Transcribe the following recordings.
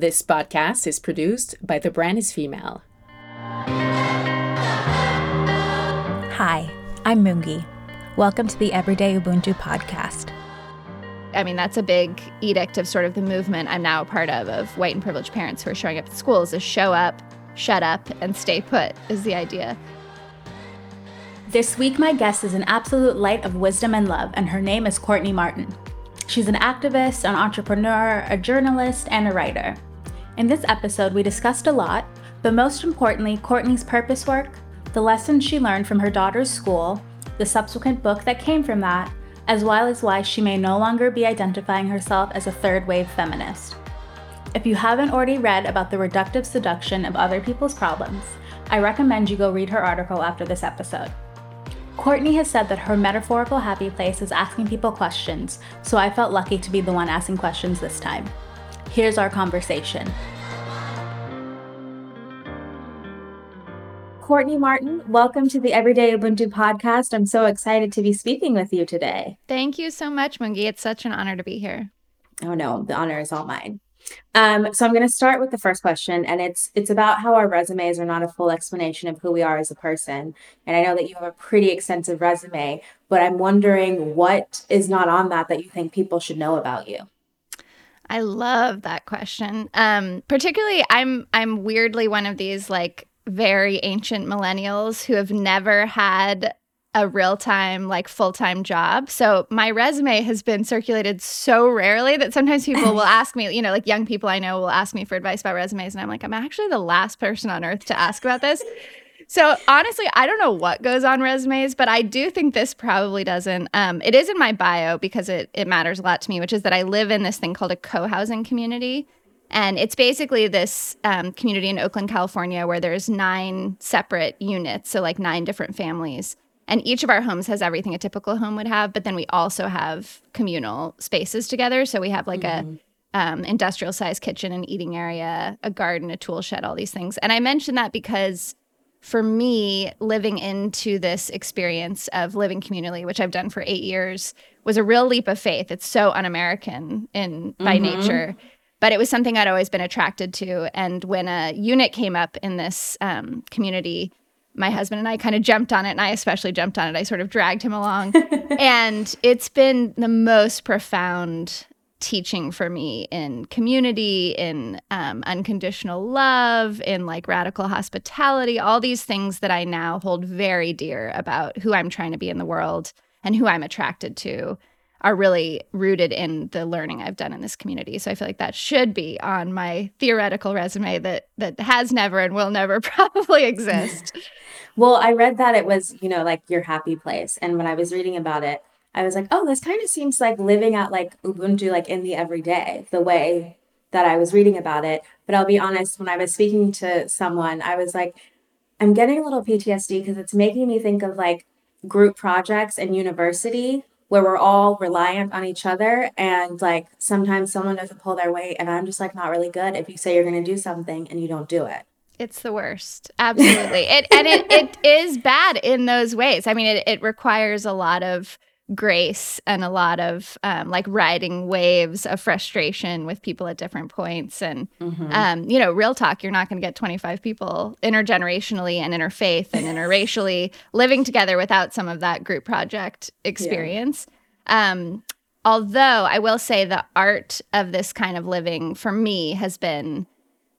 This podcast is produced by The Brand is Female. Hi, I'm Mungi. Welcome to the Everyday Ubuntu podcast. I mean, that's a big edict of sort of the movement I'm now a part of, of white and privileged parents who are showing up at schools is show up, shut up, and stay put, is the idea. This week, my guest is an absolute light of wisdom and love, and her name is Courtney Martin. She's an activist, an entrepreneur, a journalist, and a writer. In this episode, we discussed a lot, but most importantly, Courtney's purpose work, the lessons she learned from her daughter's school, the subsequent book that came from that, as well as why she may no longer be identifying herself as a third wave feminist. If you haven't already read about the reductive seduction of other people's problems, I recommend you go read her article after this episode. Courtney has said that her metaphorical happy place is asking people questions, so I felt lucky to be the one asking questions this time. Here's our conversation. Courtney Martin, welcome to the Everyday Ubuntu podcast. I'm so excited to be speaking with you today. Thank you so much, Mungi. It's such an honor to be here. Oh no, the honor is all mine. Um, so I'm going to start with the first question, and it's it's about how our resumes are not a full explanation of who we are as a person. And I know that you have a pretty extensive resume, but I'm wondering what is not on that that you think people should know about you. I love that question. Um, particularly, I'm I'm weirdly one of these like very ancient millennials who have never had a real time, like full time job. So my resume has been circulated so rarely that sometimes people will ask me, you know, like young people I know will ask me for advice about resumes. And I'm like, I'm actually the last person on earth to ask about this. So honestly, I don't know what goes on resumes, but I do think this probably doesn't. Um, it is in my bio because it, it matters a lot to me, which is that I live in this thing called a co housing community. And it's basically this um, community in Oakland, California, where there's nine separate units, so like nine different families. And each of our homes has everything a typical home would have, but then we also have communal spaces together. So we have like mm-hmm. a um, industrial sized kitchen and eating area, a garden, a tool shed, all these things. And I mention that because for me, living into this experience of living communally, which I've done for eight years, was a real leap of faith. It's so un-American in by mm-hmm. nature, but it was something I'd always been attracted to. And when a unit came up in this um, community, my husband and I kind of jumped on it, and I especially jumped on it. I sort of dragged him along. and it's been the most profound teaching for me in community, in um, unconditional love, in like radical hospitality, all these things that I now hold very dear about who I'm trying to be in the world and who I'm attracted to are really rooted in the learning I've done in this community. So I feel like that should be on my theoretical resume that that has never and will never probably exist. well, I read that it was, you know, like your happy place. And when I was reading about it, I was like, oh, this kind of seems like living at like Ubuntu like in the everyday, the way that I was reading about it. But I'll be honest, when I was speaking to someone, I was like, I'm getting a little PTSD because it's making me think of like group projects and university where we're all reliant on each other and like sometimes someone doesn't pull their weight and i'm just like not really good if you say you're going to do something and you don't do it. It's the worst. Absolutely. It and it, it is bad in those ways. I mean it, it requires a lot of grace and a lot of um, like riding waves of frustration with people at different points and mm-hmm. um, you know real talk you're not going to get 25 people intergenerationally and interfaith and interracially living together without some of that group project experience yeah. um, although i will say the art of this kind of living for me has been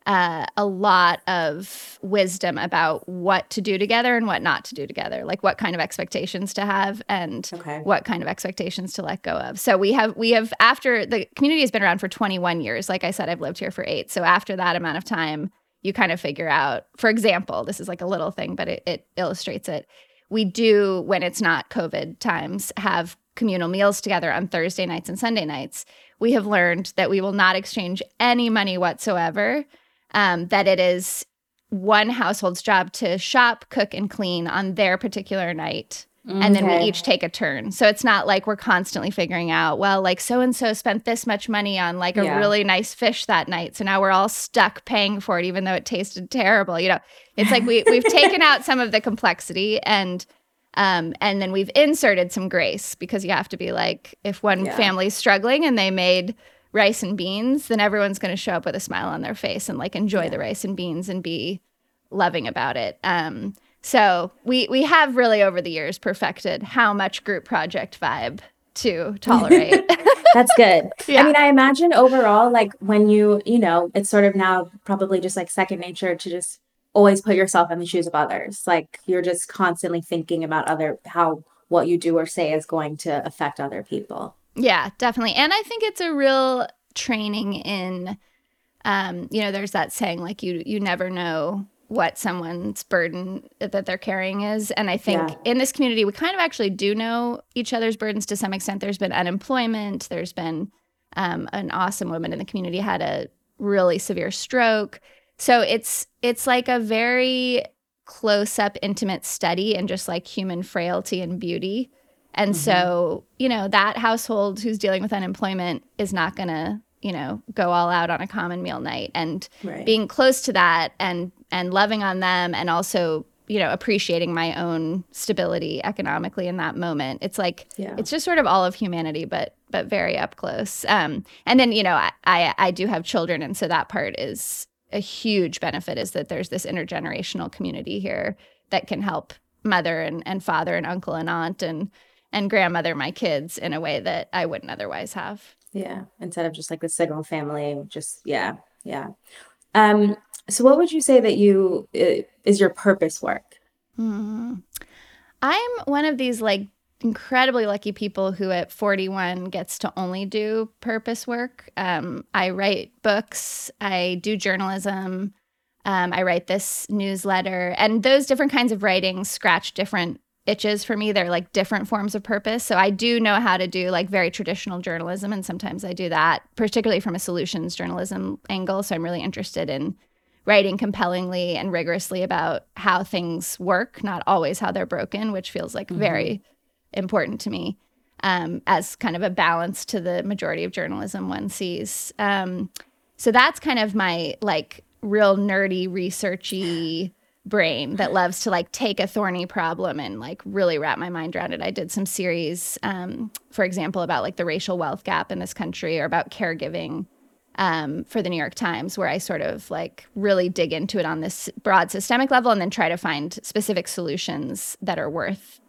uh, a lot of wisdom about what to do together and what not to do together, like what kind of expectations to have and okay. what kind of expectations to let go of. So we have we have after the community has been around for 21 years. Like I said, I've lived here for eight. So after that amount of time, you kind of figure out. For example, this is like a little thing, but it, it illustrates it. We do when it's not COVID times have communal meals together on Thursday nights and Sunday nights. We have learned that we will not exchange any money whatsoever um, that it is one household's job to shop, cook, and clean on their particular night. Okay. And then we each take a turn. So it's not like we're constantly figuring out, well, like so and so spent this much money on like a yeah. really nice fish that night. So now we're all stuck paying for it, even though it tasted terrible. You know, it's like we, we've taken out some of the complexity and um, and then we've inserted some grace because you have to be like, if one yeah. family's struggling and they made rice and beans, then everyone's going to show up with a smile on their face and like enjoy yeah. the rice and beans and be loving about it. Um, so we we have really over the years perfected how much group project vibe to tolerate. That's good. Yeah. I mean, I imagine overall, like when you, you know, it's sort of now probably just like second nature to just always put yourself in the shoes of others. Like you're just constantly thinking about other how what you do or say is going to affect other people. Yeah, definitely. And I think it's a real training in um, you know, there's that saying like you you never know what someone's burden that they're carrying is. And I think yeah. in this community, we kind of actually do know each other's burdens to some extent. There's been unemployment. There's been um, an awesome woman in the community had a really severe stroke. So it's it's like a very close up, intimate study and just like human frailty and beauty. And mm-hmm. so, you know, that household who's dealing with unemployment is not going to you know go all out on a common meal night and right. being close to that and and loving on them and also you know appreciating my own stability economically in that moment it's like yeah. it's just sort of all of humanity but but very up close um and then you know I, I i do have children and so that part is a huge benefit is that there's this intergenerational community here that can help mother and, and father and uncle and aunt and and grandmother my kids in a way that i wouldn't otherwise have yeah. Instead of just like the single family, just yeah, yeah. Um, so what would you say that you uh, is your purpose work? Mm-hmm. I'm one of these like incredibly lucky people who at 41 gets to only do purpose work. Um, I write books, I do journalism, um, I write this newsletter, and those different kinds of writing scratch different itches for me. They're like different forms of purpose. So I do know how to do like very traditional journalism, and sometimes I do that, particularly from a solutions journalism angle. So I'm really interested in writing compellingly and rigorously about how things work, not always how they're broken, which feels like mm-hmm. very important to me um, as kind of a balance to the majority of journalism one sees. Um, so that's kind of my like real nerdy, researchy brain that loves to like take a thorny problem and like really wrap my mind around it. I did some series, um, for example, about like the racial wealth gap in this country or about caregiving um, for the New York Times, where I sort of like really dig into it on this broad systemic level and then try to find specific solutions that are worth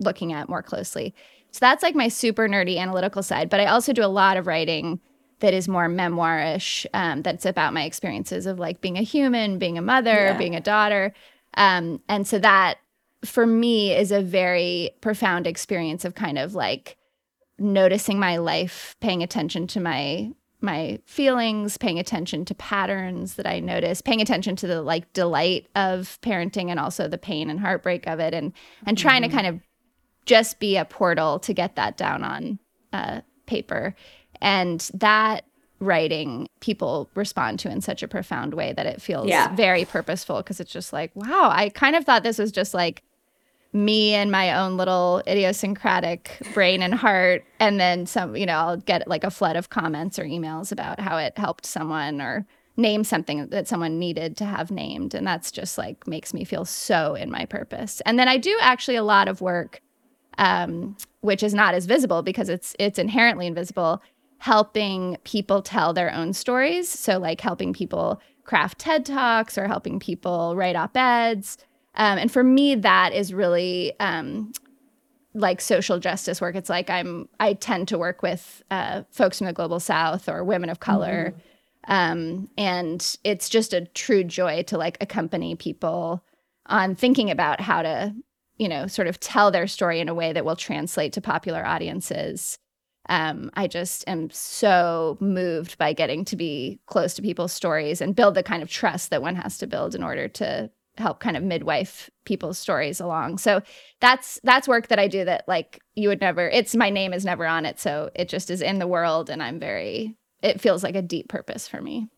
looking at more closely. So that's like my super nerdy analytical side. But I also do a lot of writing that is more memoirish um, that's about my experiences of like being a human being a mother yeah. being a daughter um, and so that for me is a very profound experience of kind of like noticing my life paying attention to my my feelings paying attention to patterns that i notice paying attention to the like delight of parenting and also the pain and heartbreak of it and and trying mm-hmm. to kind of just be a portal to get that down on uh, paper and that writing people respond to in such a profound way that it feels yeah. very purposeful because it's just like, wow, I kind of thought this was just like me and my own little idiosyncratic brain and heart. And then some, you know, I'll get like a flood of comments or emails about how it helped someone or name something that someone needed to have named. And that's just like makes me feel so in my purpose. And then I do actually a lot of work. Um, which is not as visible because it's it's inherently invisible helping people tell their own stories. So, like helping people craft TED Talks or helping people write op eds. Um, and for me, that is really um, like social justice work. It's like I'm, I tend to work with uh, folks from the global south or women of color. Mm-hmm. Um, and it's just a true joy to like accompany people on thinking about how to, you know, sort of tell their story in a way that will translate to popular audiences um, I just am so moved by getting to be close to people's stories and build the kind of trust that one has to build in order to help kind of midwife people's stories along. So that's that's work that I do that like you would never it's my name is never on it so it just is in the world and I'm very it feels like a deep purpose for me.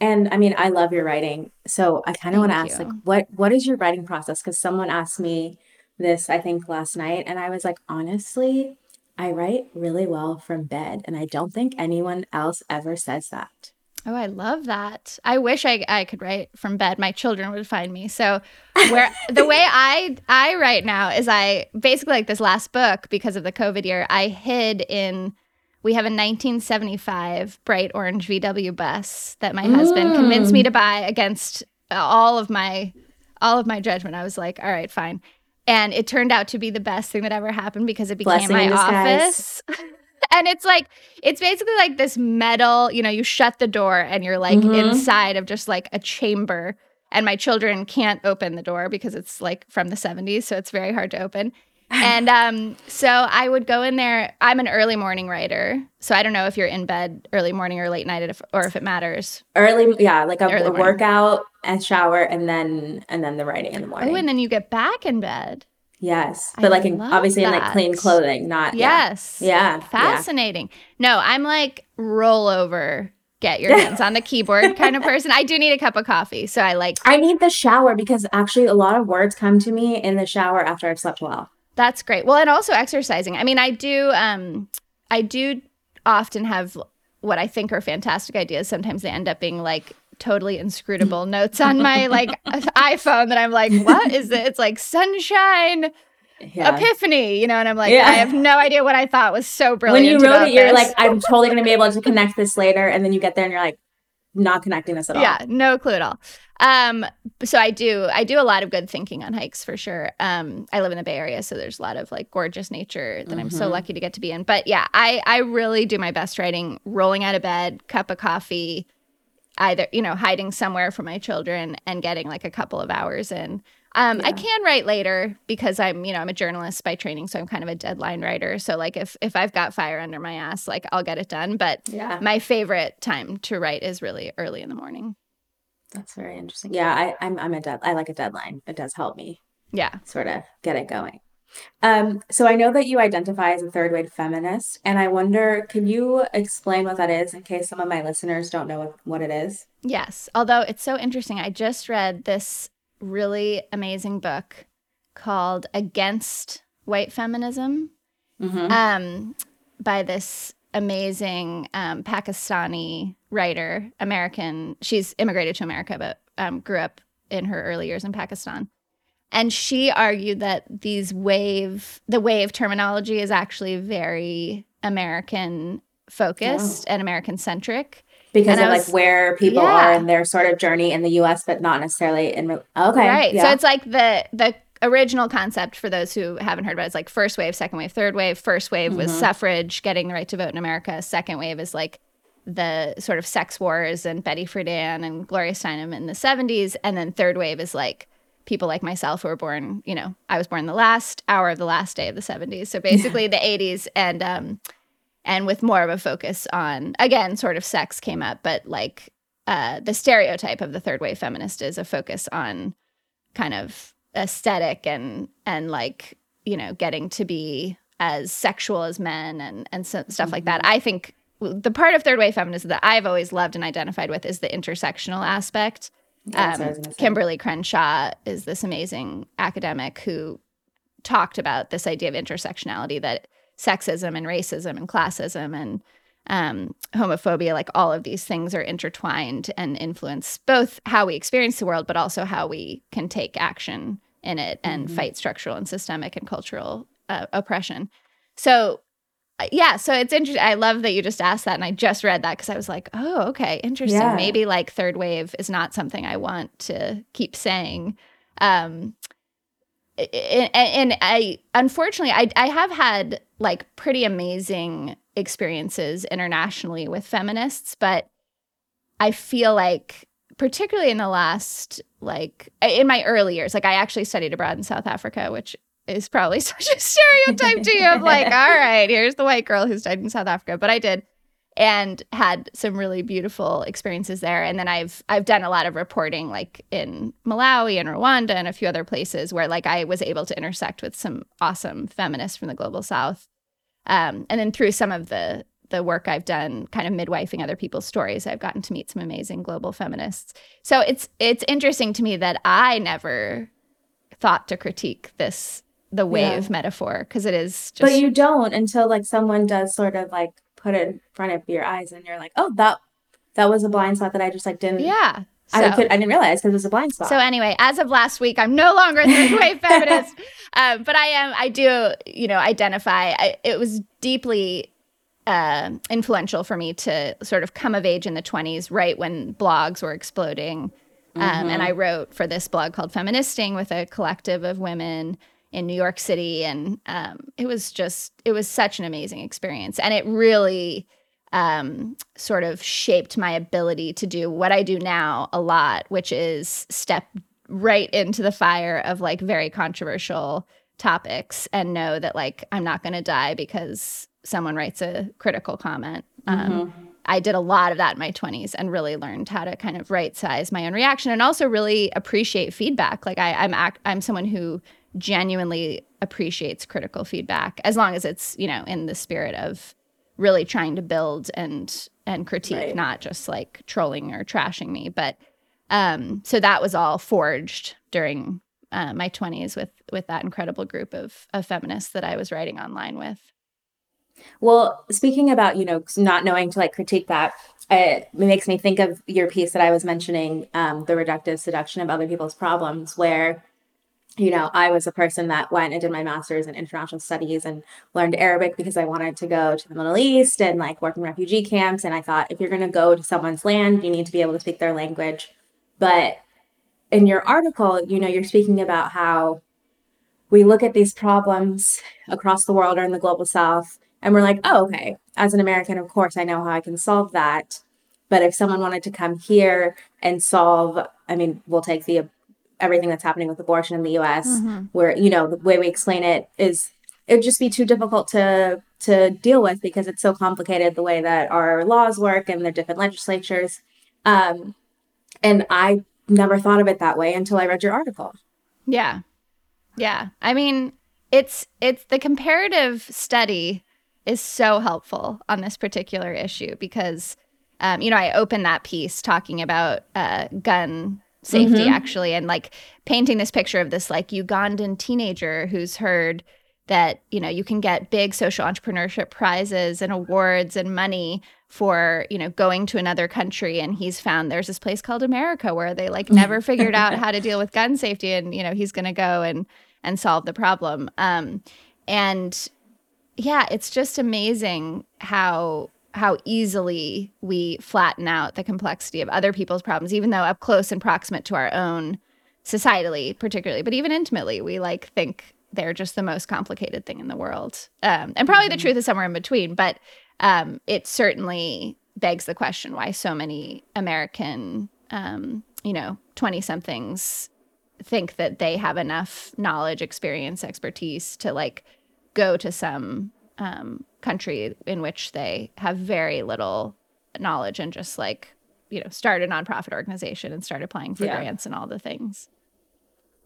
And I mean I love your writing. So I kind of want to ask you. like what what is your writing process cuz someone asked me this I think last night and I was like honestly I write really well from bed, and I don't think anyone else ever says that. Oh, I love that. I wish I, I could write from bed. My children would find me. So where the way I I write now is I basically like this last book because of the COVID year, I hid in we have a 1975 bright orange VW bus that my husband convinced me mm. to buy against all of my all of my judgment. I was like, all right, fine. And it turned out to be the best thing that ever happened because it became Blessing my office. and it's like it's basically like this metal, you know, you shut the door and you're like Mhm. inside of just like a chamber and my children can't open the door because it's like from the 70s, so it's very hard to open. and um, so I would go in there. I'm an early morning writer, so I don't know if you're in bed early morning or late night, if, or if it matters. Early, yeah, like a, a workout and shower, and then and then the writing in the morning. Oh, and then you get back in bed. yes, I but like in, obviously in like clean clothing, not. Yes. Yeah, yeah. Fascinating. No, I'm like roll over, get your hands on the keyboard kind of person. I do need a cup of coffee, so I like I need the shower because actually a lot of words come to me in the shower after I've slept well. That's great. Well, and also exercising. I mean, I do um I do often have what I think are fantastic ideas. Sometimes they end up being like totally inscrutable notes on my like iPhone that I'm like, what is it? It's like sunshine Yeah. epiphany, you know, and I'm like, Yeah. I have no idea what I thought was so brilliant. when you wrote it, you're like, I'm totally gonna be able to connect this later, and then you get there and you're like, not connecting this at all. yeah no clue at all um so i do i do a lot of good thinking on hikes for sure um i live in the bay area so there's a lot of like gorgeous nature that i'm so Mhm. lucky to get to be in but yeah i i really do my best writing rolling out of bed cup of coffee either you know hiding somewhere from my children and getting like a couple of hours in um, I can write later because I'm, you know, I'm a journalist by training, so I'm kind of a deadline writer. So like if if I've got fire under my ass, like I'll get it done. But Yeah, my favorite time to write is really early in the morning. that's very interesting. Yeah, I, I'm I'm a dead. I like a deadline. It does help me Yeah. sort of get it going. Um, so I know that you identify as a third wave feminist, and I wonder, can you explain what that is in case some of my listeners don't know what, what it is? Yes. Although it's so interesting. I just read this really amazing book called Against White Feminism Mm-hmm. um, by this amazing um, Pakistani writer, American. She's immigrated to America, but um, grew up in her early years in Pakistan. And she argued that these wave, the wave terminology is actually very American focused and American centric. Because And of I like where people Yeah. are in their sort of journey in the U.S., but not necessarily in. re- Okay, Right. So it's like the the original concept for those who haven't heard about it is like first wave, second wave, third wave. First wave was Mhm. suffrage, getting the right to vote in America. Second wave is like the sort of sex wars and Betty Friedan and Gloria Steinem in the 70s. And then third wave is like people like myself who were born, you know, I was born the last hour of the last day of the 70s. So basically the 80s and um and with more of a focus on again, sort of sex came up, but like uh the stereotype of the third wave feminist is a focus on kind of aesthetic and and like you know getting to be as sexual as men and and so, stuff like that. I think the part of third wave feminism that i've always loved and identified with is the intersectional aspect. Um, was gonna say. Kimberlé Crenshaw is this amazing academic who talked about this idea of intersectionality that sexism and racism and classism and um, homophobia, like all of these things are intertwined and influence both how we experience the world, but also how we can take action in it and Mhm. fight structural and systemic and cultural uh, oppression. So, uh, yeah, so it's interesting. I love that you just asked that, and I just read that because I was like, oh, okay, interesting. Yeah. Maybe like third wave is not something I want to keep saying. Um, and, and I unfortunately I I have had like pretty amazing experiences internationally with feminists, but I feel like particularly in the last like in my early years, like I actually studied abroad in South Africa, which is probably such a stereotype to you of like, all right, here's the white girl who studied in South Africa, but I did and had some really beautiful experiences there. And then I've I've done a lot of reporting like in Malawi and Rwanda and a few other places where like I was able to intersect with some awesome feminists from the global south. Um, and then through some of the the work I've done kind of midwifing other people's stories I've gotten to meet some amazing global feminists. So it's it's interesting to me that I never thought to critique this the wave Yeah. metaphor because it is just but you don't until like someone does sort of like put it in front of your eyes, and you're like, oh, that that was a blind spot that I just like didn't. yeah I could I didn't realize because it was a blind spot. So anyway, as of last week, I'm no longer a third wave feminist, um, but I am. I do, you know, identify. I, it was deeply uh, influential for me to sort of come of age in the 20s, right when blogs were exploding. Um, mm-hmm. And I wrote for this blog called Feministing with a collective of women in New York City. And um, it was just, it was such an amazing experience. And it really um, sort of shaped my ability to do what I do now a lot, which is step right into the fire of like very controversial topics and know that like I'm not going to die because someone writes a critical comment. Um, mm-hmm. Um, I did a lot of that in my 20s and really learned how to kind of right size my own reaction and also really appreciate feedback. Like I, I'm I'm someone who genuinely appreciates critical feedback as long as it's you know in the spirit of really trying to build and and critique, right. not just like trolling or trashing me. But um, so that was all forged during uh, my 20s with with that incredible group of of feminists that I was writing online with. Well, speaking about, you know, not knowing to like critique that, it makes me think of your piece that I was mentioning, um, the reductive seduction of other people's problems, where, you know, I was a person that went and did my master's in international studies and learned Arabic because I wanted to go to the Middle East and like work in refugee camps. And I thought if you're going to go to someone's land, you need to be able to speak their language. But in your article, you know, you're speaking about how we look at these problems across the world or in the global south and we're like, oh, okay, as an American, of course, I know how I can solve that. But if someone wanted to come here and solve, I mean, we'll take the everything that's happening with abortion in the U.S., mm-hmm. where you know the way we explain it is it would just be too difficult to to deal with because it's so complicated the way that our laws work and their different legislatures. Um, and I never thought of it that way until I read your article. Yeah, yeah. I mean, it's it's the comparative study is so helpful on this particular issue because, um, you know, I opened that piece talking about uh, gun safety mm-hmm. actually and like painting this picture of this like Ugandan teenager who's heard that you know you can get big social entrepreneurship prizes and awards and money for you know going to another country and he's found there's this place called America where they like never figured out how to deal with gun safety and you know he's going to go and and solve the problem um and yeah, it's just amazing how how easily we flatten out the complexity of other people's problems, even though up close and proximate to our own societally, particularly, but even intimately, we like think they're just the most complicated thing in the world. Um, and probably mm-hmm. the truth is somewhere in between, but um, it certainly begs the question why so many American, um, you know, 20 somethings think that they have enough knowledge, experience, expertise to like go to some um, country in which they have very little knowledge and just like you know start a nonprofit organization and start applying for yeah. grants and all the things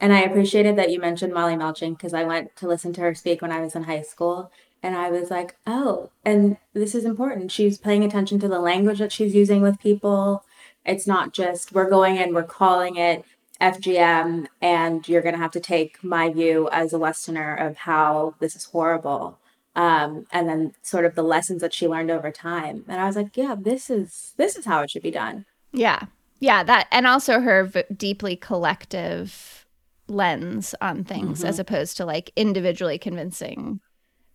and i appreciated that you mentioned molly melching because i went to listen to her speak when i was in high school and i was like oh and this is important she's paying attention to the language that she's using with people it's not just we're going in we're calling it FGM, and you're going to have to take my view as a Westerner of how this is horrible. Um, and then sort of the lessons that she learned over time. And I was like, yeah, this is this is how it should be done. Yeah, yeah, that, and also her v- deeply collective lens on things, mm-hmm. as opposed to like individually convincing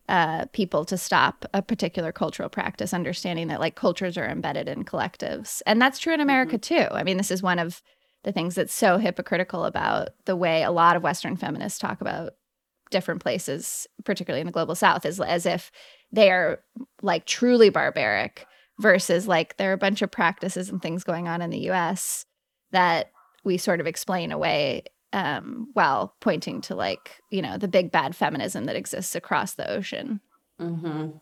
uh, people to stop a particular cultural practice, understanding that like cultures are embedded in collectives, and that's true in America mm-hmm. too. I mean, this is one of the things that's so hypocritical about the way a lot of Western feminists talk about different places, particularly in the global south, is as if they are like truly barbaric versus like there are a bunch of practices and things going on in the US that we sort of explain away um, while pointing to like, you know, the big bad feminism that exists across the ocean. Mm-hmm.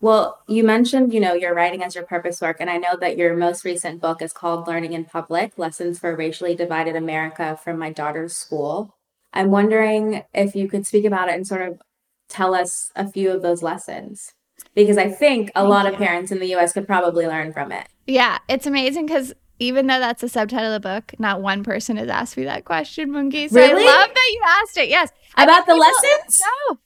Well, you mentioned, you know, your writing as your purpose work, and I know that your most recent book is called Learning in Public Lessons for Racially Divided America from My Daughter's School. I'm wondering if you could speak about it and sort of tell us a few of those lessons. Because I think a Thank lot you. of parents in the US could probably learn from it. Yeah, it's amazing because even though that's the subtitle of the book, not one person has asked me that question, Mungi. So really? I love that you asked it. Yes. About the people, lessons? No.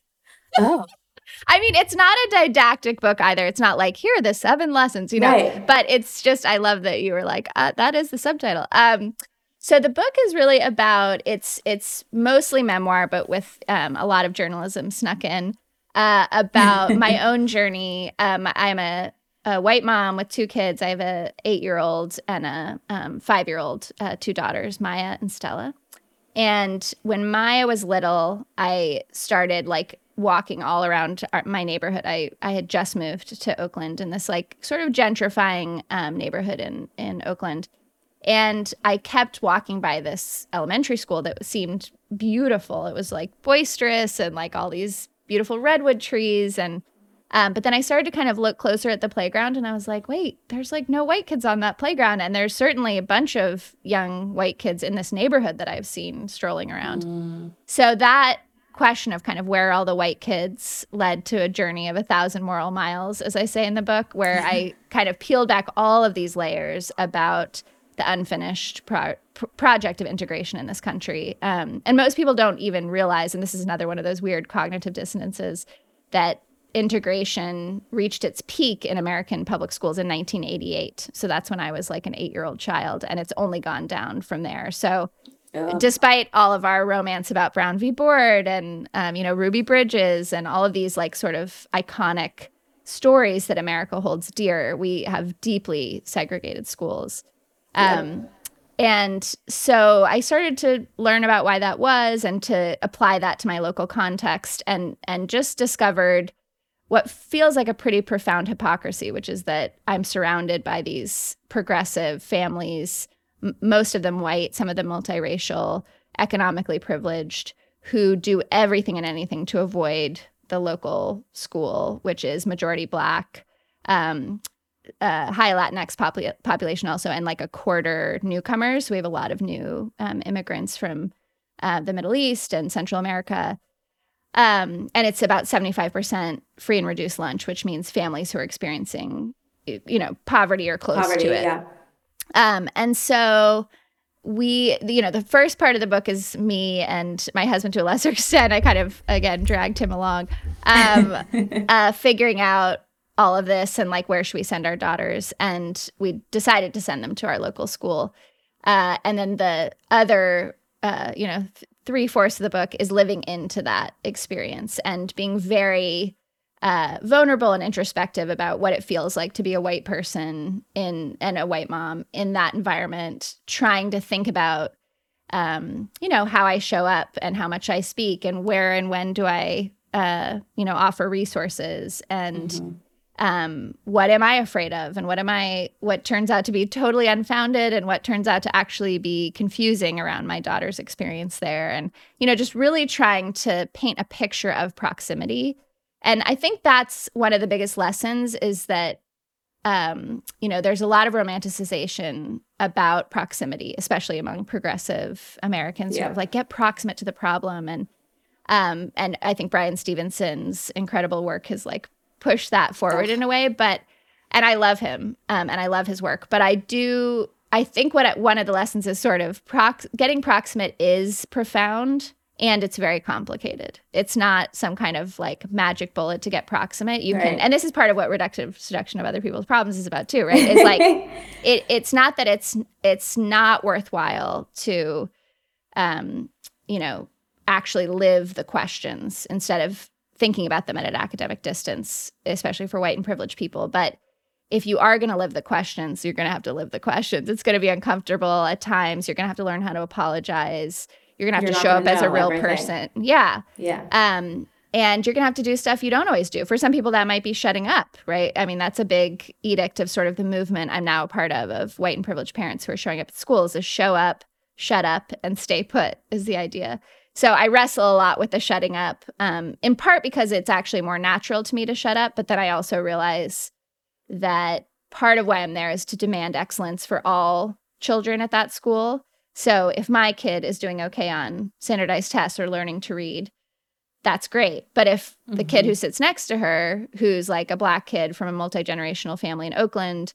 Oh. I mean, it's not a didactic book either. It's not like here are the seven lessons, you know. Right. But it's just I love that you were like uh, that is the subtitle. Um, so the book is really about it's it's mostly memoir, but with um, a lot of journalism snuck in uh, about my own journey. Um, I'm a, a, white mom with two kids. I have a eight year old and a um, five year old, uh, two daughters, Maya and Stella. And when Maya was little, I started like walking all around our, my neighborhood. I, I had just moved to Oakland in this like sort of gentrifying um, neighborhood in, in Oakland. And I kept walking by this elementary school that seemed beautiful. It was like boisterous and like all these beautiful redwood trees. And, um, but then I started to kind of look closer at the playground and I was like, wait, there's like no white kids on that playground. And there's certainly a bunch of young white kids in this neighborhood that I've seen strolling around. Mm. So that question of kind of where all the white kids led to a journey of a thousand moral miles, as I say in the book, where I kind of peeled back all of these layers about the unfinished pro- project of integration in this country. Um, and most people don't even realize, and this is another one of those weird cognitive dissonances, that integration reached its peak in American public schools in 1988. So that's when I was like an eight year old child, and it's only gone down from there. So despite all of our romance about Brown v. Board and um, you know Ruby Bridges and all of these like sort of iconic stories that America holds dear, we have deeply segregated schools. Um, yeah. And so I started to learn about why that was and to apply that to my local context and and just discovered what feels like a pretty profound hypocrisy, which is that I'm surrounded by these progressive families m- most of them white, some of them multiracial, economically privileged, who do everything and anything to avoid the local school, which is majority black, um, uh, high Latinx popul- population also, and like a quarter newcomers. We have a lot of new um, immigrants from uh, the Middle East and Central America. Um, and it's about 75% free and reduced lunch, which means families who are experiencing, you know, poverty or close poverty, to it. Yeah. Um, and so we, you know, the first part of the book is me and my husband to a lesser extent. I kind of, again, dragged him along, um, uh, figuring out all of this and like where should we send our daughters. And we decided to send them to our local school. Uh, and then the other, uh, you know, th- three fourths of the book is living into that experience and being very uh, vulnerable and introspective about what it feels like to be a white person in and a white mom in that environment, trying to think about, um, you know, how I show up and how much I speak and where and when do I, uh, you know, offer resources and. Mm-hmm. Um, what am I afraid of? And what am I, what turns out to be totally unfounded and what turns out to actually be confusing around my daughter's experience there. And, you know, just really trying to paint a picture of proximity and I think that's one of the biggest lessons is that um, you know, there's a lot of romanticization about proximity, especially among progressive Americans yeah. sort of like get proximate to the problem. And um, and I think Bryan Stevenson's incredible work has like pushed that forward in a way. But and I love him um, and I love his work. But I do I think what one of the lessons is sort of prox- getting proximate is profound and it's very complicated. It's not some kind of like magic bullet to get proximate. You right. can, and this is part of what reductive seduction of other people's problems is about too, right? It's like it. It's not that it's it's not worthwhile to, um, you know, actually live the questions instead of thinking about them at an academic distance, especially for white and privileged people. But if you are going to live the questions, you're going to have to live the questions. It's going to be uncomfortable at times. You're going to have to learn how to apologize you're gonna have to show up as a real everything. person. Yeah. Yeah. Um, and you're gonna have to do stuff you don't always do. For some people, that might be shutting up, right? I mean, that's a big edict of sort of the movement I'm now a part of of white and privileged parents who are showing up at schools is show up, shut up, and stay put is the idea. So I wrestle a lot with the shutting up, um, in part because it's actually more natural to me to shut up, but then I also realize that part of why I'm there is to demand excellence for all children at that school. So if my kid is doing okay on standardized tests or learning to read, that's great. But if mm-hmm. the kid who mm-hmm. sits next to her, who's like a black kid from a multi generational family in Oakland,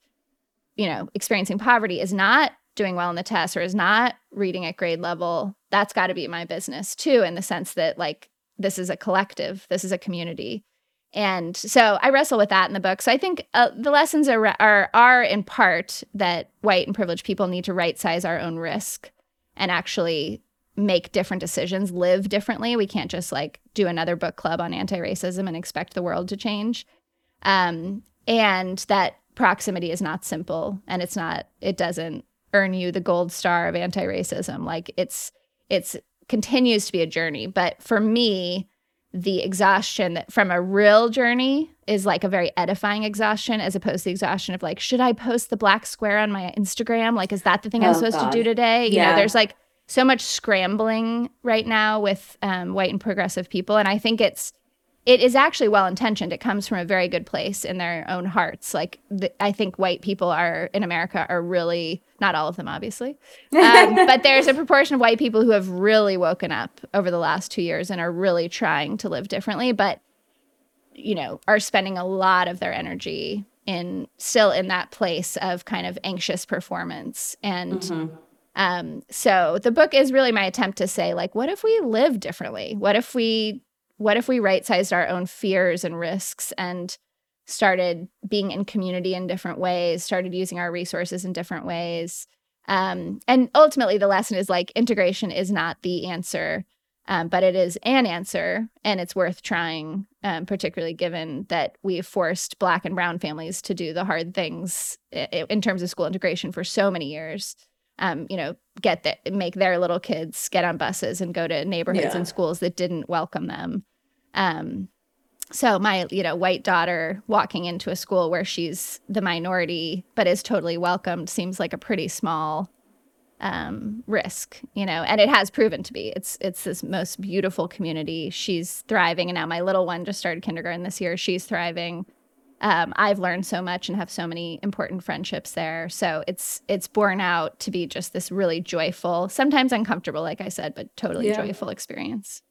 you know, experiencing poverty, is not doing well in the test or is not reading at grade level, that's got to be my business too, in the sense that like this is a collective, this is a community. And so I wrestle with that in the book. So I think uh, the lessons are, are are in part that white and privileged people need to right size our own risk and actually make different decisions, live differently. We can't just like do another book club on anti-racism and expect the world to change. Um, and that proximity is not simple and it's not it doesn't earn you the gold star of anti-racism. Like it's it's continues to be a journey, but for me, the exhaustion that from a real journey is like a very edifying exhaustion as opposed to the exhaustion of like should i post the black square on my instagram like is that the thing oh, i'm supposed God. to do today you yeah. know there's like so much scrambling right now with um, white and progressive people and i think it's it is actually well intentioned. It comes from a very good place in their own hearts. Like the, I think white people are in America are really not all of them, obviously, um, but there's a proportion of white people who have really woken up over the last two years and are really trying to live differently. But you know, are spending a lot of their energy in still in that place of kind of anxious performance and. Mm-hmm. Um, so the book is really my attempt to say, like, what if we live differently? What if we what if we right sized our own fears and risks and started being in community in different ways, started using our resources in different ways? Um, and ultimately, the lesson is like integration is not the answer, um, but it is an answer, and it's worth trying, um, particularly given that we've forced Black and Brown families to do the hard things in terms of school integration for so many years um, you know, get that make their little kids get on buses and go to neighborhoods yeah. and schools that didn't welcome them. Um, so my, you know, white daughter walking into a school where she's the minority but is totally welcomed seems like a pretty small um, risk, you know, and it has proven to be. It's it's this most beautiful community. She's thriving, and now my little one just started kindergarten this year. She's thriving um, I've learned so much and have so many important friendships there. So it's it's borne out to be just this really joyful, sometimes uncomfortable, like I said, but totally yeah. joyful experience.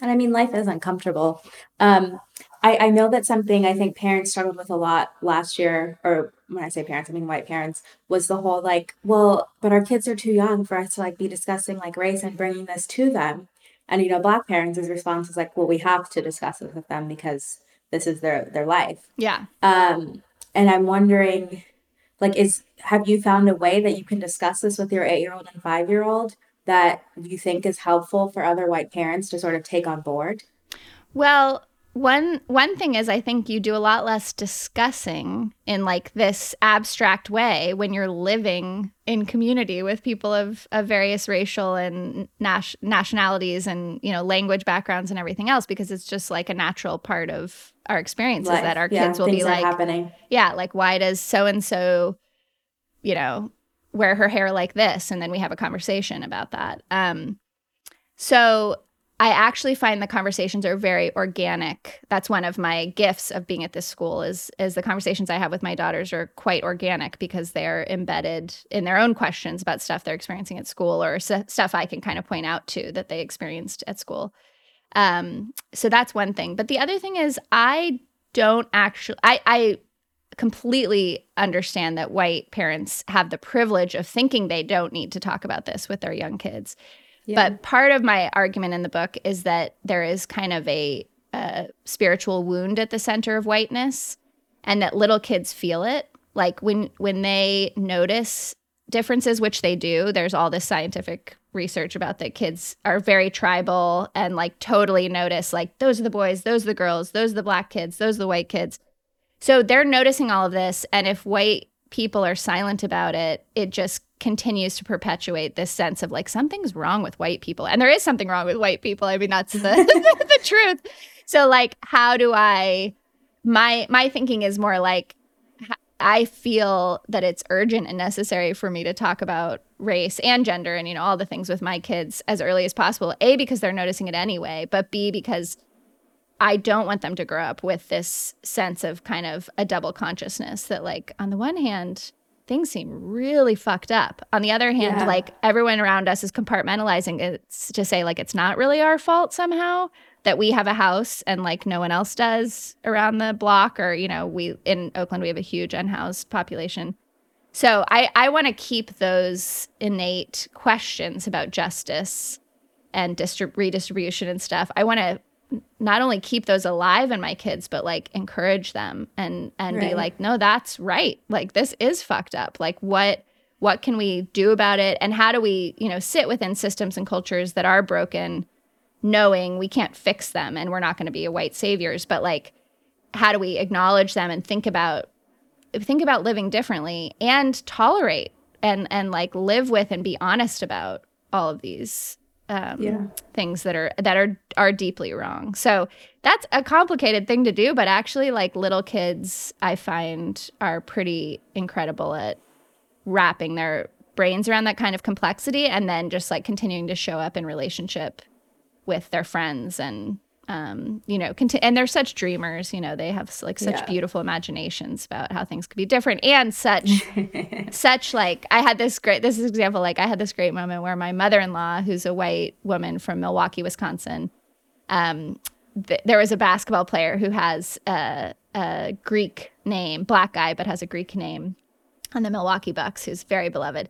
And I mean, life is uncomfortable. Um, I, I know that something I think parents struggled with a lot last year, or when I say parents, I mean white parents, was the whole like, well, but our kids are too young for us to like be discussing like race and bringing this to them. And you know, black parents' response is like, well, we have to discuss it with them because this is their their life. Yeah. Um, and I'm wondering, like, is have you found a way that you can discuss this with your eight year old and five year old that you think is helpful for other white parents to sort of take on board? Well, one one thing is I think you do a lot less discussing in like this abstract way when you're living in community with people of, of various racial and nas- nationalities and you know language backgrounds and everything else because it's just like a natural part of our experiences Life. that our yeah, kids will be like happening. yeah like why does so and so you know wear her hair like this and then we have a conversation about that um so I actually find the conversations are very organic. That's one of my gifts of being at this school is is the conversations I have with my daughters are quite organic because they're embedded in their own questions about stuff they're experiencing at school or s- stuff I can kind of point out to that they experienced at school. Um, so that's one thing. But the other thing is I don't actually I I completely understand that white parents have the privilege of thinking they don't need to talk about this with their young kids. But part of my argument in the book is that there is kind of a, a spiritual wound at the center of whiteness and that little kids feel it. Like when when they notice differences, which they do, there's all this scientific research about that kids are very tribal and like totally notice like those are the boys, those are the girls, those are the black kids, those are the white kids. So they're noticing all of this. And if white people are silent about it, it just continues to perpetuate this sense of like something's wrong with white people. And there is something wrong with white people. I mean, that's the, the truth. So like how do I my my thinking is more like I feel that it's urgent and necessary for me to talk about race and gender and you know all the things with my kids as early as possible. A because they're noticing it anyway, but B because I don't want them to grow up with this sense of kind of a double consciousness that, like, on the one hand, things seem really fucked up. On the other hand, yeah. like everyone around us is compartmentalizing it to say, like, it's not really our fault somehow that we have a house and like no one else does around the block. Or, you know, we in Oakland, we have a huge unhoused population. So I, I want to keep those innate questions about justice and distrib- redistribution and stuff. I want to not only keep those alive in my kids but like encourage them and and right. be like no that's right. Like this is fucked up. Like what what can we do about it? And how do we you know sit within systems and cultures that are broken knowing we can't fix them and we're not going to be a white saviors? But like how do we acknowledge them and think about think about living differently and tolerate and and like live with and be honest about all of these um, yeah. things that are that are are deeply wrong. So that's a complicated thing to do, but actually, like little kids, I find are pretty incredible at wrapping their brains around that kind of complexity, and then just like continuing to show up in relationship with their friends and um, you know, conti- and they're such dreamers. You know, they have like such yeah. beautiful imaginations about how things could be different, and such, such like I had this great. This is example like I had this great moment where my mother-in-law, who's a white woman from Milwaukee, Wisconsin, um, th- there was a basketball player who has a, a Greek name, black guy, but has a Greek name on the Milwaukee Bucks, who's very beloved.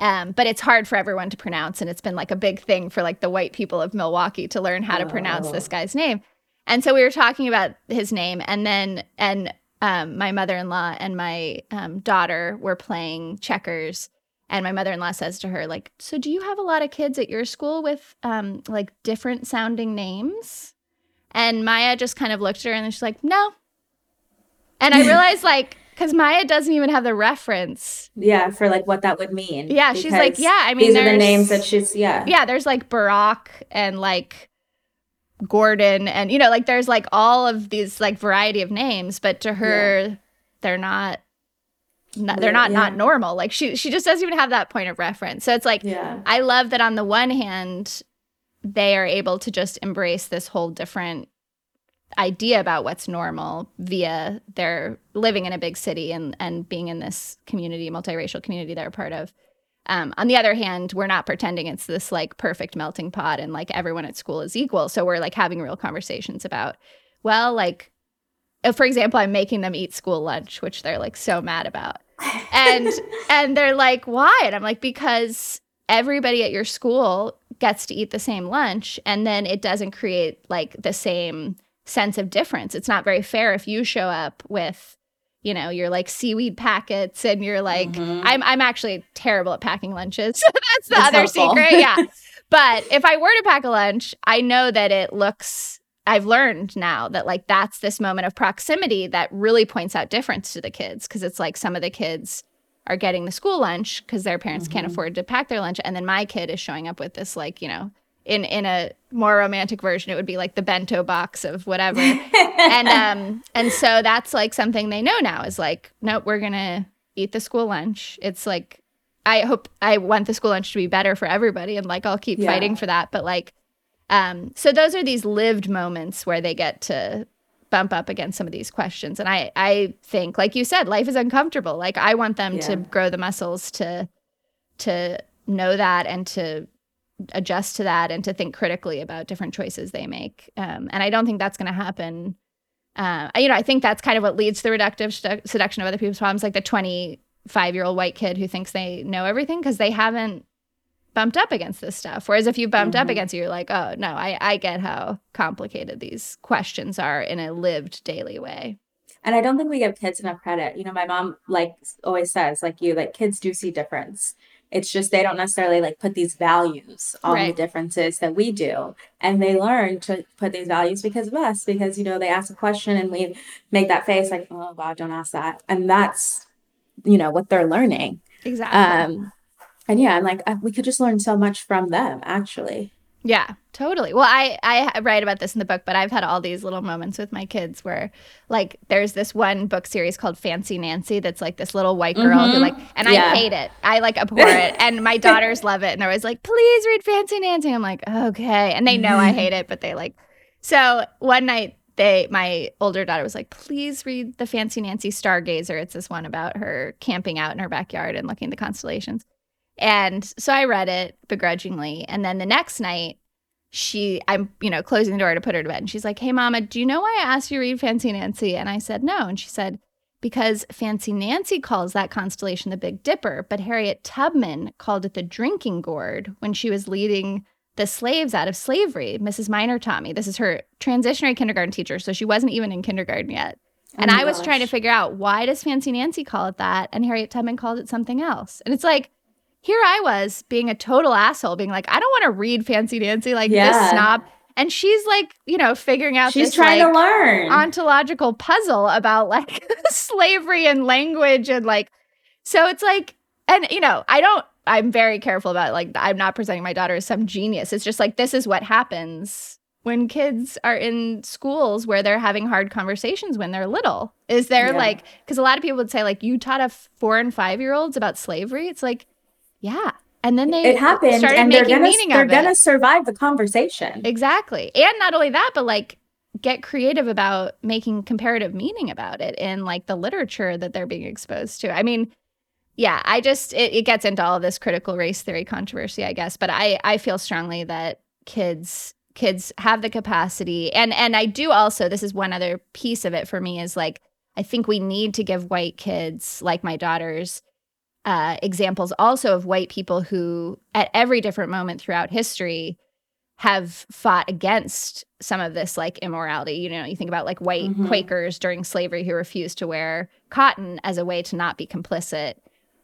Um, but it's hard for everyone to pronounce, and it's been like a big thing for like the white people of Milwaukee to learn how to pronounce oh. this guy's name. And so we were talking about his name, and then and um, my mother-in-law and my um, daughter were playing checkers, and my mother-in-law says to her like, "So do you have a lot of kids at your school with um, like different sounding names?" And Maya just kind of looked at her, and she's like, "No." And I realized like because Maya doesn't even have the reference. Yeah, for like what that would mean. Yeah, she's like, yeah. I mean, these are the names that she's yeah. Yeah, there's like Barack and like Gordon, and you know, like there's like all of these like variety of names, but to her, yeah. they're not. Not, they're not yeah. not normal. Like she she just doesn't even have that point of reference. So it's like yeah. I love that on the one hand, they are able to just embrace this whole different idea about what's normal via their living in a big city and and being in this community, multiracial community they're a part of. Um, on the other hand, we're not pretending it's this like perfect melting pot and like everyone at school is equal. So we're like having real conversations about, well, like, for example, I'm making them eat school lunch, which they're like so mad about. And and they're like, why? And I'm like, because everybody at your school gets to eat the same lunch and then it doesn't create like the same sense of difference. It's not very fair if you show up with, you know, your like seaweed packets and you're like, mm-hmm. I'm I'm actually terrible at packing lunches. So that's the other helpful. secret. Yeah. but if I were to pack a lunch, I know that it looks I've learned now that like that's this moment of proximity that really points out difference to the kids because it's like some of the kids are getting the school lunch because their parents mm-hmm. can't afford to pack their lunch and then my kid is showing up with this like you know in in a more romantic version it would be like the bento box of whatever. And um and so that's like something they know now is like nope we're gonna eat the school lunch. It's like i hope i want the school lunch to be better for everybody and like i'll keep yeah. fighting for that. But like um so those are these lived moments where they get to bump up against some of these questions. And i i think like you said life is uncomfortable. Like i want them yeah. to grow the muscles to to know that and to adjust to that and to think critically about different choices they make. Um, and I don't think that's going to happen. Uh, you know, I think that's kind of what leads to the reductive stu- seduction of other people's problems, like the 25 year old white kid who thinks they know everything because they haven't bumped up against this stuff. Whereas if you bumped mm-hmm. up against it, you're like, oh, no, I, I get how complicated these questions are in a lived daily way. And I don't think we give kids enough credit. You know, my mom like always says, like you, like kids do see difference. It's just they don't necessarily like put these values on right. the differences that we do. And they learn to put these values because of us, because, you know, they ask a question and we make that face like, oh, God, don't ask that. And that's, you know, what they're learning. Exactly. Um, and yeah, I'm like, we could just learn so much from them, actually. Yeah, totally. Well, I I write about this in the book, but I've had all these little moments with my kids where like there's this one book series called Fancy Nancy that's like this little white girl mm-hmm. who like and yeah. I hate it. I like abhor it. And my daughters love it and they're always like, "Please read Fancy Nancy." I'm like, "Okay." And they know I hate it, but they like So, one night they my older daughter was like, "Please read the Fancy Nancy Stargazer." It's this one about her camping out in her backyard and looking at the constellations. And so I read it begrudgingly. And then the next night, she, I'm, you know, closing the door to put her to bed. And she's like, Hey, mama, do you know why I asked you to read Fancy Nancy? And I said, No. And she said, Because Fancy Nancy calls that constellation the Big Dipper, but Harriet Tubman called it the drinking gourd when she was leading the slaves out of slavery, Mrs. Minor Tommy. This is her transitionary kindergarten teacher. So she wasn't even in kindergarten yet. Oh and oh I was trying to figure out why does Fancy Nancy call it that? And Harriet Tubman called it something else. And it's like, here I was being a total asshole, being like, I don't want to read Fancy Nancy like yeah. this snob. And she's like, you know, figuring out she's this, trying like, to learn ontological puzzle about like slavery and language and like so it's like and you know, I don't I'm very careful about like I'm not presenting my daughter as some genius. It's just like this is what happens when kids are in schools where they're having hard conversations when they're little. Is there yeah. like because a lot of people would say like you taught a four and five year olds about slavery? It's like yeah. And then they it happened, and they're gonna they're gonna survive the conversation. Exactly, and not only that, but like get creative about making comparative meaning about it in like the literature that they're being exposed to. I mean, yeah, I just it, it gets into all this critical race theory controversy, I guess, but I I feel strongly that kids kids have the capacity and and I do also this is one other piece of it for me is like I think we need to give white kids like my daughters uh, examples also of white people who, at every different moment throughout history, have fought against some of this like immorality. You know, you think about like white mm-hmm. Quakers during slavery who refused to wear cotton as a way to not be complicit.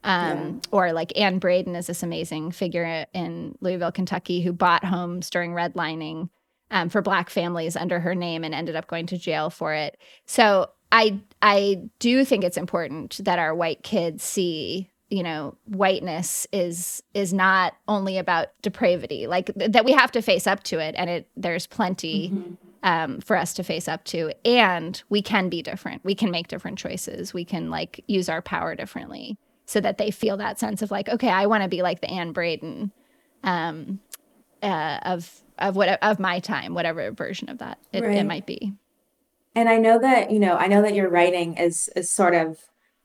Um, yeah. Or like Anne Braden is this amazing figure in Louisville, Kentucky, who bought homes during redlining um, for Black families under her name and ended up going to jail for it. So I I do think it's important that our white kids see you know whiteness is is not only about depravity like th- that we have to face up to it and it there's plenty mm-hmm. um, for us to face up to and we can be different we can make different choices we can like use our power differently so that they feel that sense of like okay i want to be like the anne braden um, uh, of of what of my time whatever version of that it, right. it might be and i know that you know i know that your writing is is sort of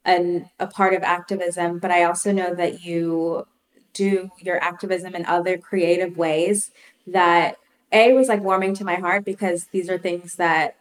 an, a part of activism, but I also know that you do your activism in other creative ways that A was like warming to my heart because these are things that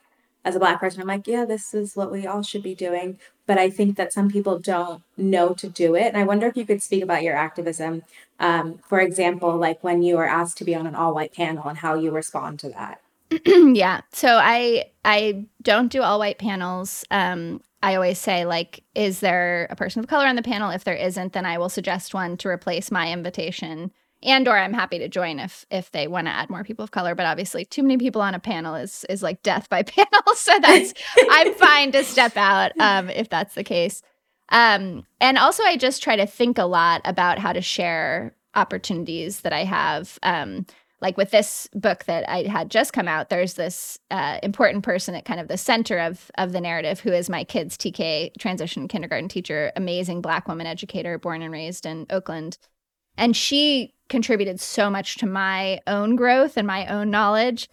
as a black person, I'm like, yeah, this is what we all should be doing. But I think that some people don't know to do it. And I wonder if you could speak about your activism. Um, for example, like when you were asked to be on an all white panel and how you respond to that. yeah. So I I don't do all white panels. Um, I always say, like, is there a person of color on the panel? If there isn't, then I will suggest one to replace my invitation. And or I'm happy to join if if they want to add more people of color. But obviously, too many people on a panel is is like death by panel. So that's I'm fine to step out um, if that's the case. Um, and also, I just try to think a lot about how to share opportunities that I have. Um, like with this book that I had just come out, there's this uh, important person at kind of the center of of the narrative, who is my kid's TK transition kindergarten teacher, amazing Black woman educator, born and raised in Oakland, and she contributed so much to my own growth and my own knowledge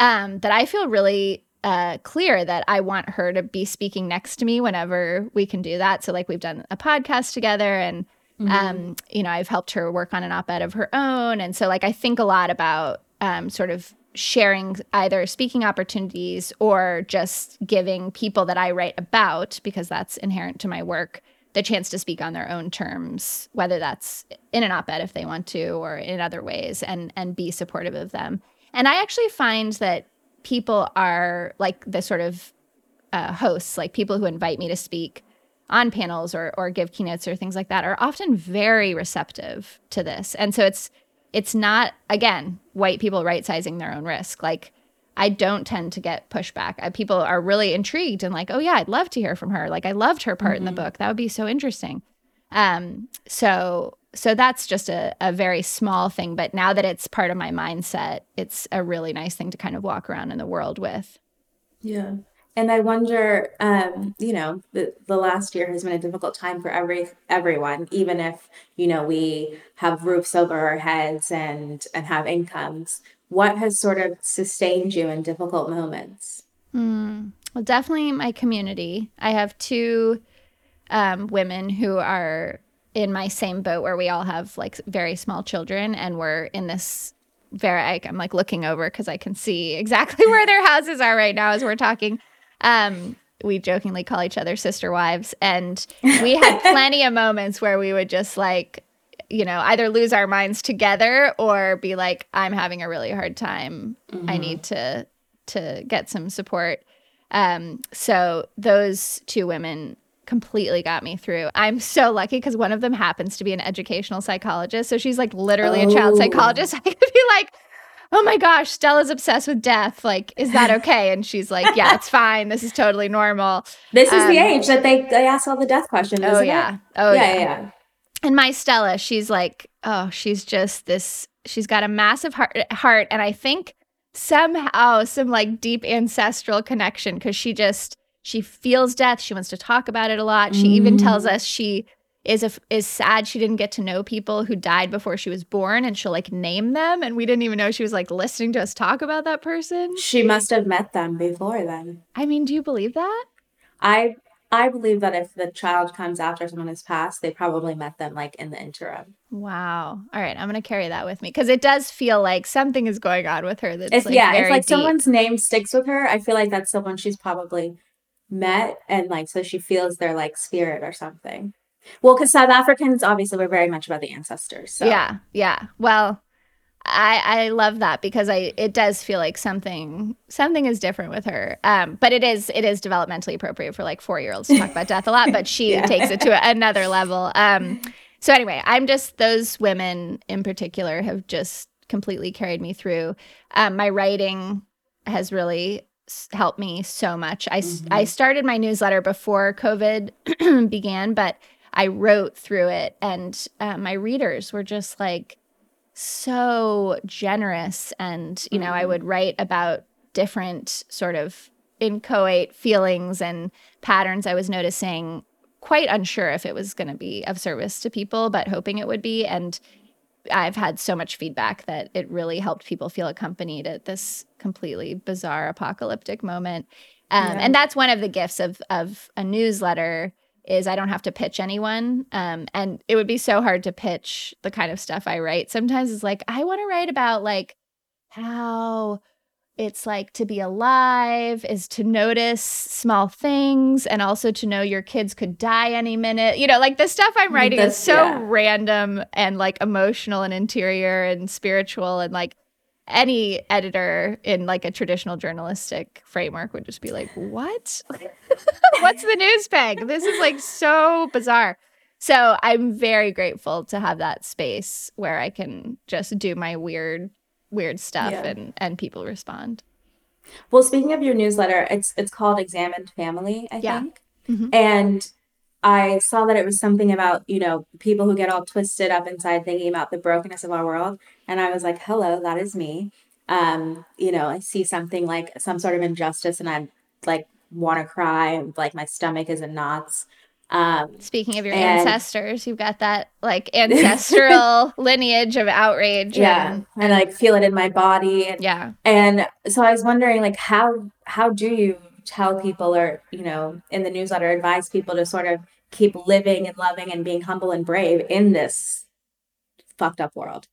um, that I feel really uh, clear that I want her to be speaking next to me whenever we can do that. So like we've done a podcast together and Mm-hmm. Um, you know, I've helped her work on an op ed of her own. And so, like, I think a lot about um, sort of sharing either speaking opportunities or just giving people that I write about, because that's inherent to my work, the chance to speak on their own terms, whether that's in an op ed if they want to or in other ways, and, and be supportive of them. And I actually find that people are like the sort of uh, hosts, like people who invite me to speak on panels or or give keynotes or things like that are often very receptive to this. And so it's it's not again white people right sizing their own risk. Like I don't tend to get pushback. I, people are really intrigued and like, oh yeah, I'd love to hear from her. Like I loved her part mm-hmm. in the mm-hmm. book. That would be so interesting. Um, so so that's just a, a very small thing. But now that it's part of my mindset, it's a really nice thing to kind of walk around in the world with. Yeah. And I wonder, um, you know, the, the last year has been a difficult time for every everyone, even if, you know, we have roofs over our heads and and have incomes. What has sort of sustained you in difficult moments? Mm, well, definitely my community. I have two um, women who are in my same boat where we all have like very small children and we're in this very I'm like looking over because I can see exactly where their houses are right now as we're talking. Um, we jokingly call each other sister wives. And we had plenty of moments where we would just like, you know, either lose our minds together or be like, I'm having a really hard time. Mm-hmm. I need to to get some support. Um, so those two women completely got me through. I'm so lucky because one of them happens to be an educational psychologist. So she's like literally oh. a child oh. psychologist. I could be like, oh my gosh, Stella's obsessed with death. Like, is that okay? And she's like, yeah, it's fine. This is totally normal. This is um, the age that they, they ask all the death questions. Oh, yeah. It? Oh, yeah, yeah. yeah. And my Stella, she's like, oh, she's just this, she's got a massive heart, heart and I think somehow some like deep ancestral connection because she just, she feels death. She wants to talk about it a lot. She mm. even tells us she is a, is sad she didn't get to know people who died before she was born and she'll like name them and we didn't even know she was like listening to us talk about that person. She must have met them before then. I mean, do you believe that? I I believe that if the child comes after someone has passed, they probably met them like in the interim. Wow. All right, I'm gonna carry that with me because it does feel like something is going on with her. That's if, like, yeah, if like deep. someone's name sticks with her, I feel like that's someone she's probably met, and like so she feels their like spirit or something. Well, because South Africans obviously we're very much about the ancestors. So. Yeah, yeah. Well, I I love that because I it does feel like something something is different with her. Um, but it is it is developmentally appropriate for like four year olds to talk about death a lot, but she yeah. takes it to another level. Um, so anyway, I'm just those women in particular have just completely carried me through. Um, my writing has really helped me so much. I mm-hmm. I started my newsletter before COVID began, but I wrote through it, and uh, my readers were just like so generous. And, you know, mm-hmm. I would write about different sort of inchoate feelings and patterns I was noticing, quite unsure if it was going to be of service to people, but hoping it would be. And I've had so much feedback that it really helped people feel accompanied at this completely bizarre apocalyptic moment. Um, yeah. And that's one of the gifts of of a newsletter is I don't have to pitch anyone. Um, and it would be so hard to pitch the kind of stuff I write. Sometimes it's like, I want to write about like how it's like to be alive is to notice small things and also to know your kids could die any minute. You know, like the stuff I'm writing is so yeah. random and like emotional and interior and spiritual and like any editor in like a traditional journalistic framework would just be like, "What? What's the news peg? This is like so bizarre." So I'm very grateful to have that space where I can just do my weird, weird stuff yeah. and and people respond. Well, speaking of your newsletter, it's it's called Examined Family, I yeah. think, mm-hmm. and I saw that it was something about, you know, people who get all twisted up inside thinking about the brokenness of our world. And I was like, hello, that is me. Um, you know, I see something like some sort of injustice and I like want to cry like my stomach is in knots. Um, Speaking of your and, ancestors, you've got that like ancestral lineage of outrage. Yeah. And, and like feel it in my body. And, yeah. And so I was wondering like how how do you tell people or, you know, in the newsletter advise people to sort of keep living and loving and being humble and brave in this fucked up world.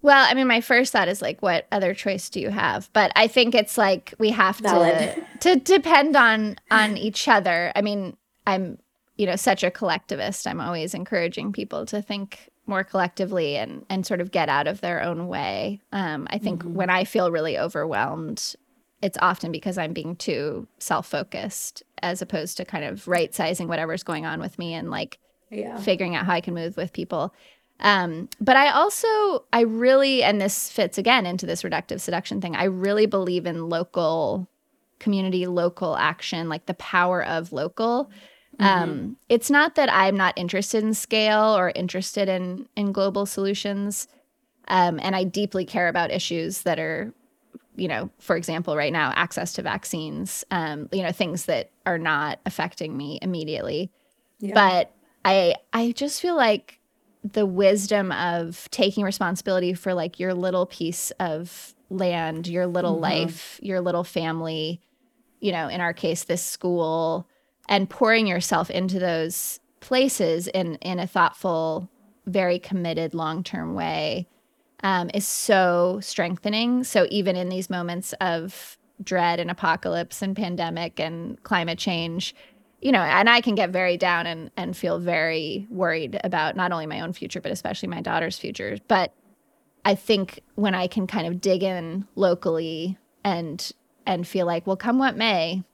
Well, I mean, my first thought is like, what other choice do you have? But I think it's like we have to to depend on on each other. I mean, I'm you know such a collectivist. I'm always encouraging people to think more collectively and and sort of get out of their own way. Um, I think mm-hmm. when I feel really overwhelmed, it's often because I'm being too self focused as opposed to kind of right sizing whatever's going on with me and like yeah. figuring out how I can move with people. Um, but I also, I really, and this fits again into this reductive seduction thing, I really believe in local community, local action, like the power of local. Mm-hmm. Um, it's not that I'm not interested in scale or interested in in global solutions. Um, and I deeply care about issues that are you know, for example, right now, access to vaccines, um, you know, things that are not affecting me immediately. Yeah. But I I just feel like the wisdom of taking responsibility for like your little piece of land, your little mm-hmm. life, your little family, you know, in our case, this school, and pouring yourself into those places in in a thoughtful, very committed, long term way um, is so strengthening. So even in these moments of dread and apocalypse and pandemic and climate change, you know, and I can get very down and and feel very worried about not only my own future but especially my daughter's future. But I think when I can kind of dig in locally and and feel like, well, come what may,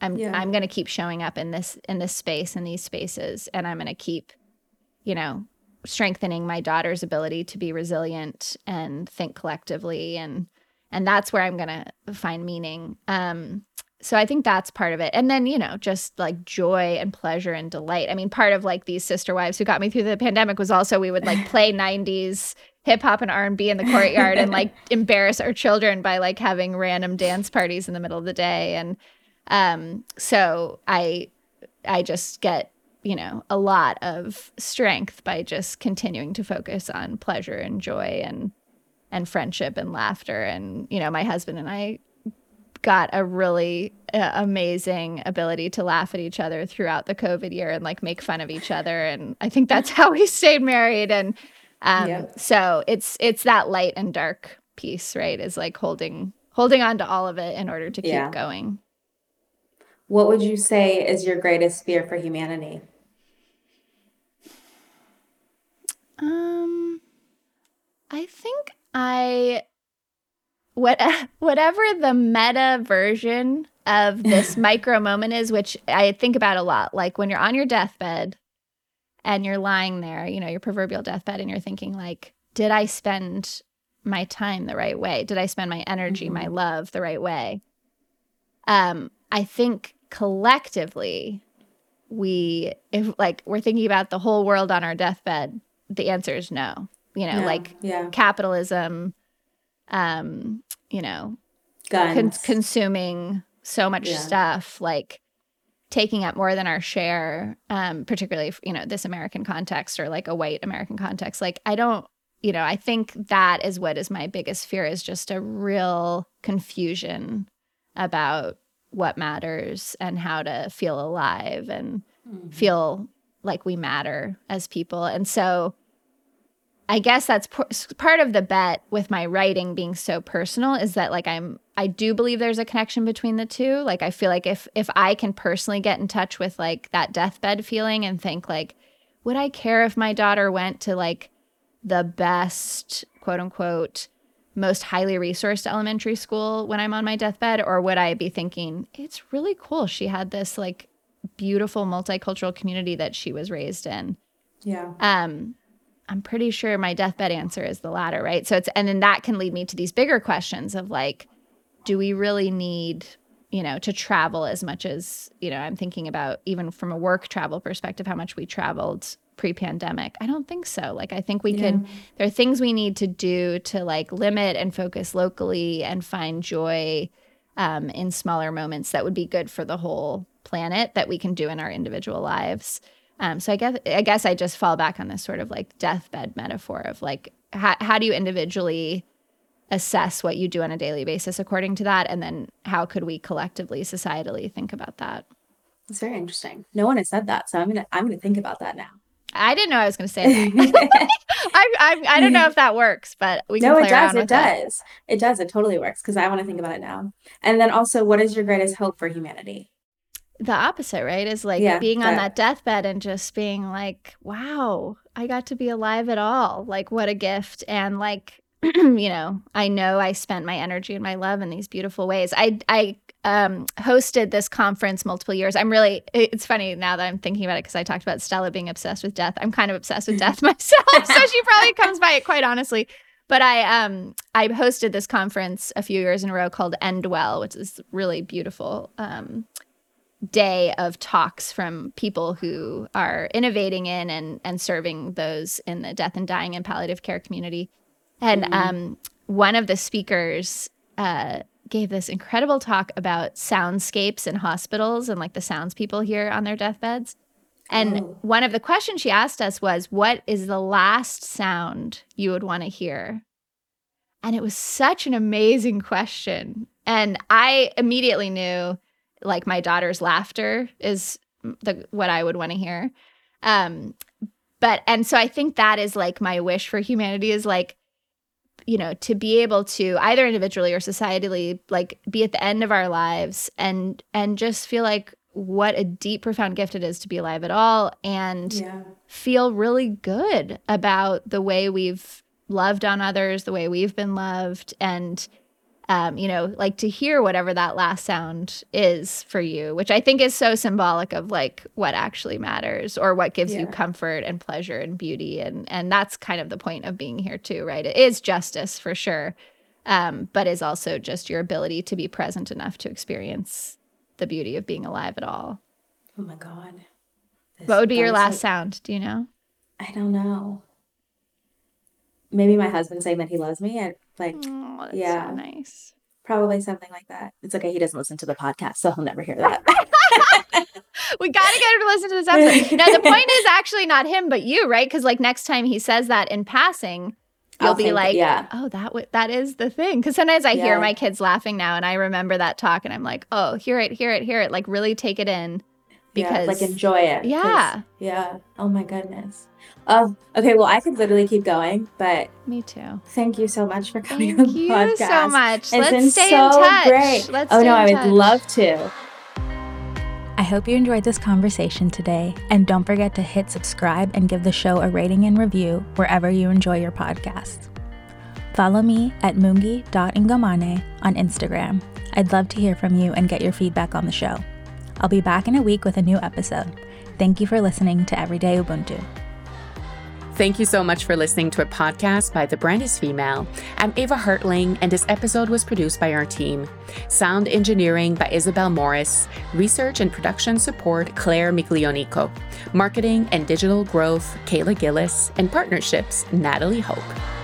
I'm yeah. I'm going to keep showing up in this in this space in these spaces and I'm going to keep you know strengthening my daughter's ability to be resilient and think collectively and and that's where I'm going to find meaning. Um so I think that's part of it. And then, you know, just like joy and pleasure and delight. I mean, part of like these sister wives who got me through the pandemic was also we would like play 90s hip hop and R&B in the courtyard and like embarrass our children by like having random dance parties in the middle of the day and um so I I just get, you know, a lot of strength by just continuing to focus on pleasure and joy and and friendship and laughter and you know, my husband and I got a really uh, amazing ability to laugh at each other throughout the COVID year and like make fun of each other. And I think that's how we stayed married. And um, yep. so it's it's that light and dark piece, right? Is like holding holding on to all of it in order to keep yeah. going. What would you say is your greatest fear for humanity? Um, I think I what whatever the meta version of this micro moment is, which I think about a lot, like when you're on your deathbed and you're lying there, you know, your proverbial deathbed, and you're thinking like, did I spend my time the right way? Did I spend my energy, mm-hmm. my love the right way? Um, I think collectively, we if like we're thinking about the whole world on our deathbed, the answer is no. You know, yeah, like yeah. capitalism, um, you know, con- consuming so much yeah. stuff, like taking up more than our share, um, particularly, you know, this American context or like a white American context. Like, I don't, you know, I think that is what is my biggest fear is just a real confusion about what matters and how to feel alive and mm-hmm. feel like we matter as people. And so I guess that's part of the bet with my writing being so personal is that like I'm I do believe there's a connection between the two. Like I feel like if if I can personally get in touch with like that deathbed feeling and think like would I care if my daughter went to like the best quote unquote most highly resourced elementary school when I'm on my deathbed or would I be thinking it's really cool she had this like beautiful multicultural community that she was raised in. Yeah. Um I'm pretty sure my deathbed answer is the latter, right? So it's, and then that can lead me to these bigger questions of like, do we really need, you know, to travel as much as, you know, I'm thinking about even from a work travel perspective, how much we traveled pre pandemic? I don't think so. Like, I think we yeah. can, there are things we need to do to like limit and focus locally and find joy um, in smaller moments that would be good for the whole planet that we can do in our individual lives. Um, so I guess I guess I just fall back on this sort of like deathbed metaphor of like how how do you individually assess what you do on a daily basis according to that, and then how could we collectively, societally think about that? It's very interesting. No one has said that, so I'm gonna I'm gonna think about that now. I didn't know I was going to say that. I, I, I don't know if that works, but we can no, it does. It does. It. it does. It totally works because I want to think about it now. And then also, what is your greatest hope for humanity? the opposite, right? Is like yeah, being on that deathbed and just being like, wow, I got to be alive at all. Like, what a gift. And like, you know, I know I spent my energy and my love in these beautiful ways. I, I, um, hosted this conference multiple years. I'm really, it's funny now that I'm thinking about it because I talked about Stella being obsessed with death. I'm kind of obsessed with death myself. so she probably comes by it quite honestly. But I um I hosted this conference a few years in a row called End Well, which is really beautiful um day of talks from people who are innovating in and, and serving those in the death and dying and palliative care community. And mm-hmm. um, one of the speakers uh, gave this incredible talk about soundscapes in hospitals and like the sounds people hear on their deathbeds. And oh. one of the questions she asked us was, What is the last sound you would want to hear? And it was such an amazing question. And I immediately knew like my daughter's laughter is the what I would want to hear. Um, but and so I think that is like my wish for humanity is like you know to be able to either individually or societally like be at the end of our lives and and just feel like what a deep profound gift it is to be alive at all and yeah. feel really good about the way we've loved on others the way we've been loved and um, you know, like to hear whatever that last sound is for you, which I think is so symbolic of like what actually matters or what gives yeah. you comfort and pleasure and beauty. And and that's kind of the point of being here too, right? It is justice for sure. Um, but is also just your ability to be present enough to experience the beauty of being alive at all. Oh my God. This, what would be your last like, sound? Do you know? I don't know. Maybe my husband saying that he loves me. And like, oh, yeah, so nice. Probably something like that. It's okay. He doesn't listen to the podcast, so he'll never hear that. we got to get him to listen to this episode. now, the point is actually not him, but you, right? Because like next time he says that in passing, you'll I'll be like, yeah. oh, that w- that is the thing. Because sometimes I yeah. hear my kids laughing now, and I remember that talk, and I'm like, oh, hear it, hear it, hear it. Like really take it in because yeah, like enjoy it. Yeah. Yeah. Oh my goodness. Oh, okay. Well, I could literally keep going, but me too. Thank you so much for coming thank on the podcast. Thank you so much. It's Let's been stay so in touch. great. Let's oh no, I would touch. love to. I hope you enjoyed this conversation today, and don't forget to hit subscribe and give the show a rating and review wherever you enjoy your podcasts. Follow me at mungi.ingomane on Instagram. I'd love to hear from you and get your feedback on the show. I'll be back in a week with a new episode. Thank you for listening to Everyday Ubuntu. Thank you so much for listening to a podcast by The Brand is Female. I'm Ava Hartling, and this episode was produced by our team. Sound engineering by Isabel Morris, research and production support Claire Miglionico, marketing and digital growth Kayla Gillis, and partnerships Natalie Hope.